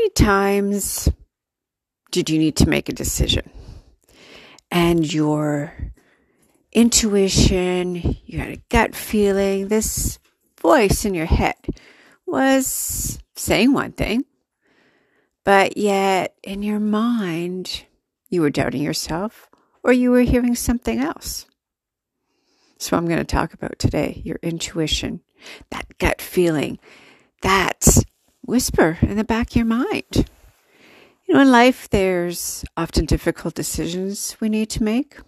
many times did you need to make a decision? And your intuition, you had a gut feeling, this voice in your head was saying one thing, but yet in your mind, you were doubting yourself or you were hearing something else. So I'm going to talk about today your intuition, that gut feeling, that whisper in the back of your mind. You know, in life, there's often difficult decisions we need to make.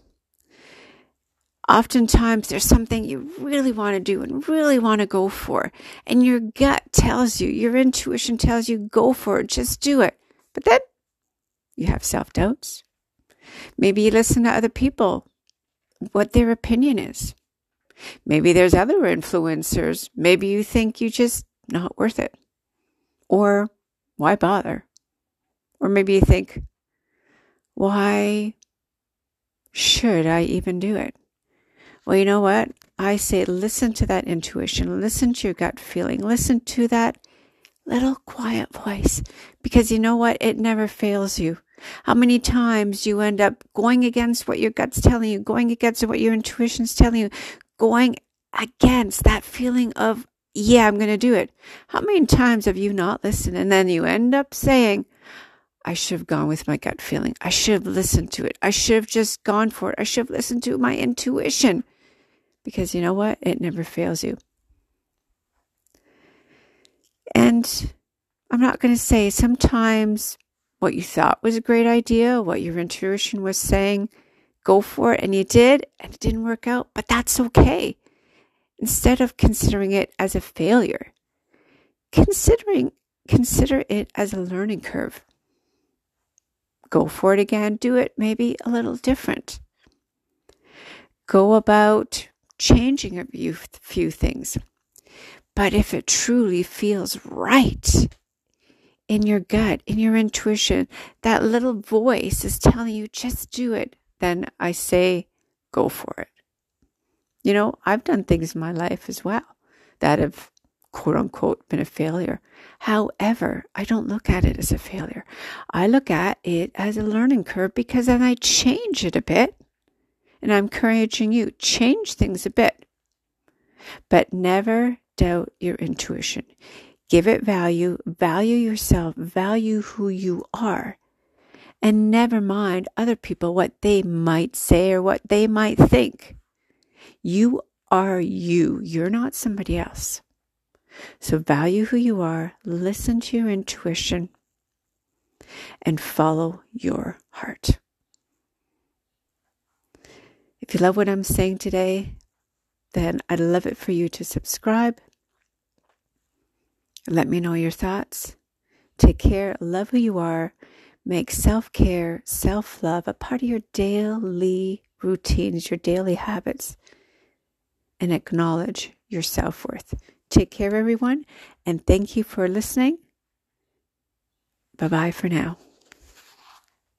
Oftentimes, there's something you really want to do and really want to go for, and your gut tells you, your intuition tells you, go for it, just do it. But then you have self doubts. Maybe you listen to other people, what their opinion is. Maybe there's other influencers. Maybe you think you're just not worth it. Or why bother? Or maybe you think, why should I even do it? Well, you know what? I say listen to that intuition, listen to your gut feeling, listen to that little quiet voice because you know what? It never fails you. How many times you end up going against what your gut's telling you, going against what your intuition's telling you, going against that feeling of, yeah, I'm going to do it. How many times have you not listened and then you end up saying, I should have gone with my gut feeling. I should have listened to it. I should have just gone for it. I should have listened to my intuition. Because you know what? It never fails you. And I'm not going to say sometimes what you thought was a great idea, what your intuition was saying, go for it, and you did, and it didn't work out, but that's okay. Instead of considering it as a failure, considering consider it as a learning curve go for it again, do it maybe a little different. Go about changing a few, few things. But if it truly feels right in your gut, in your intuition, that little voice is telling you just do it, then I say go for it. You know, I've done things in my life as well that have quote unquote been a failure. However, I don't look at it as a failure. I look at it as a learning curve because then I change it a bit. And I'm encouraging you, change things a bit. But never doubt your intuition. Give it value, value yourself, value who you are. And never mind other people, what they might say or what they might think. You are you. You're not somebody else. So value who you are, listen to your intuition, and follow your heart. If you love what I'm saying today, then I'd love it for you to subscribe. Let me know your thoughts. Take care, love who you are. Make self care, self love a part of your daily routines, your daily habits, and acknowledge your self worth. Take care, everyone, and thank you for listening. Bye bye for now.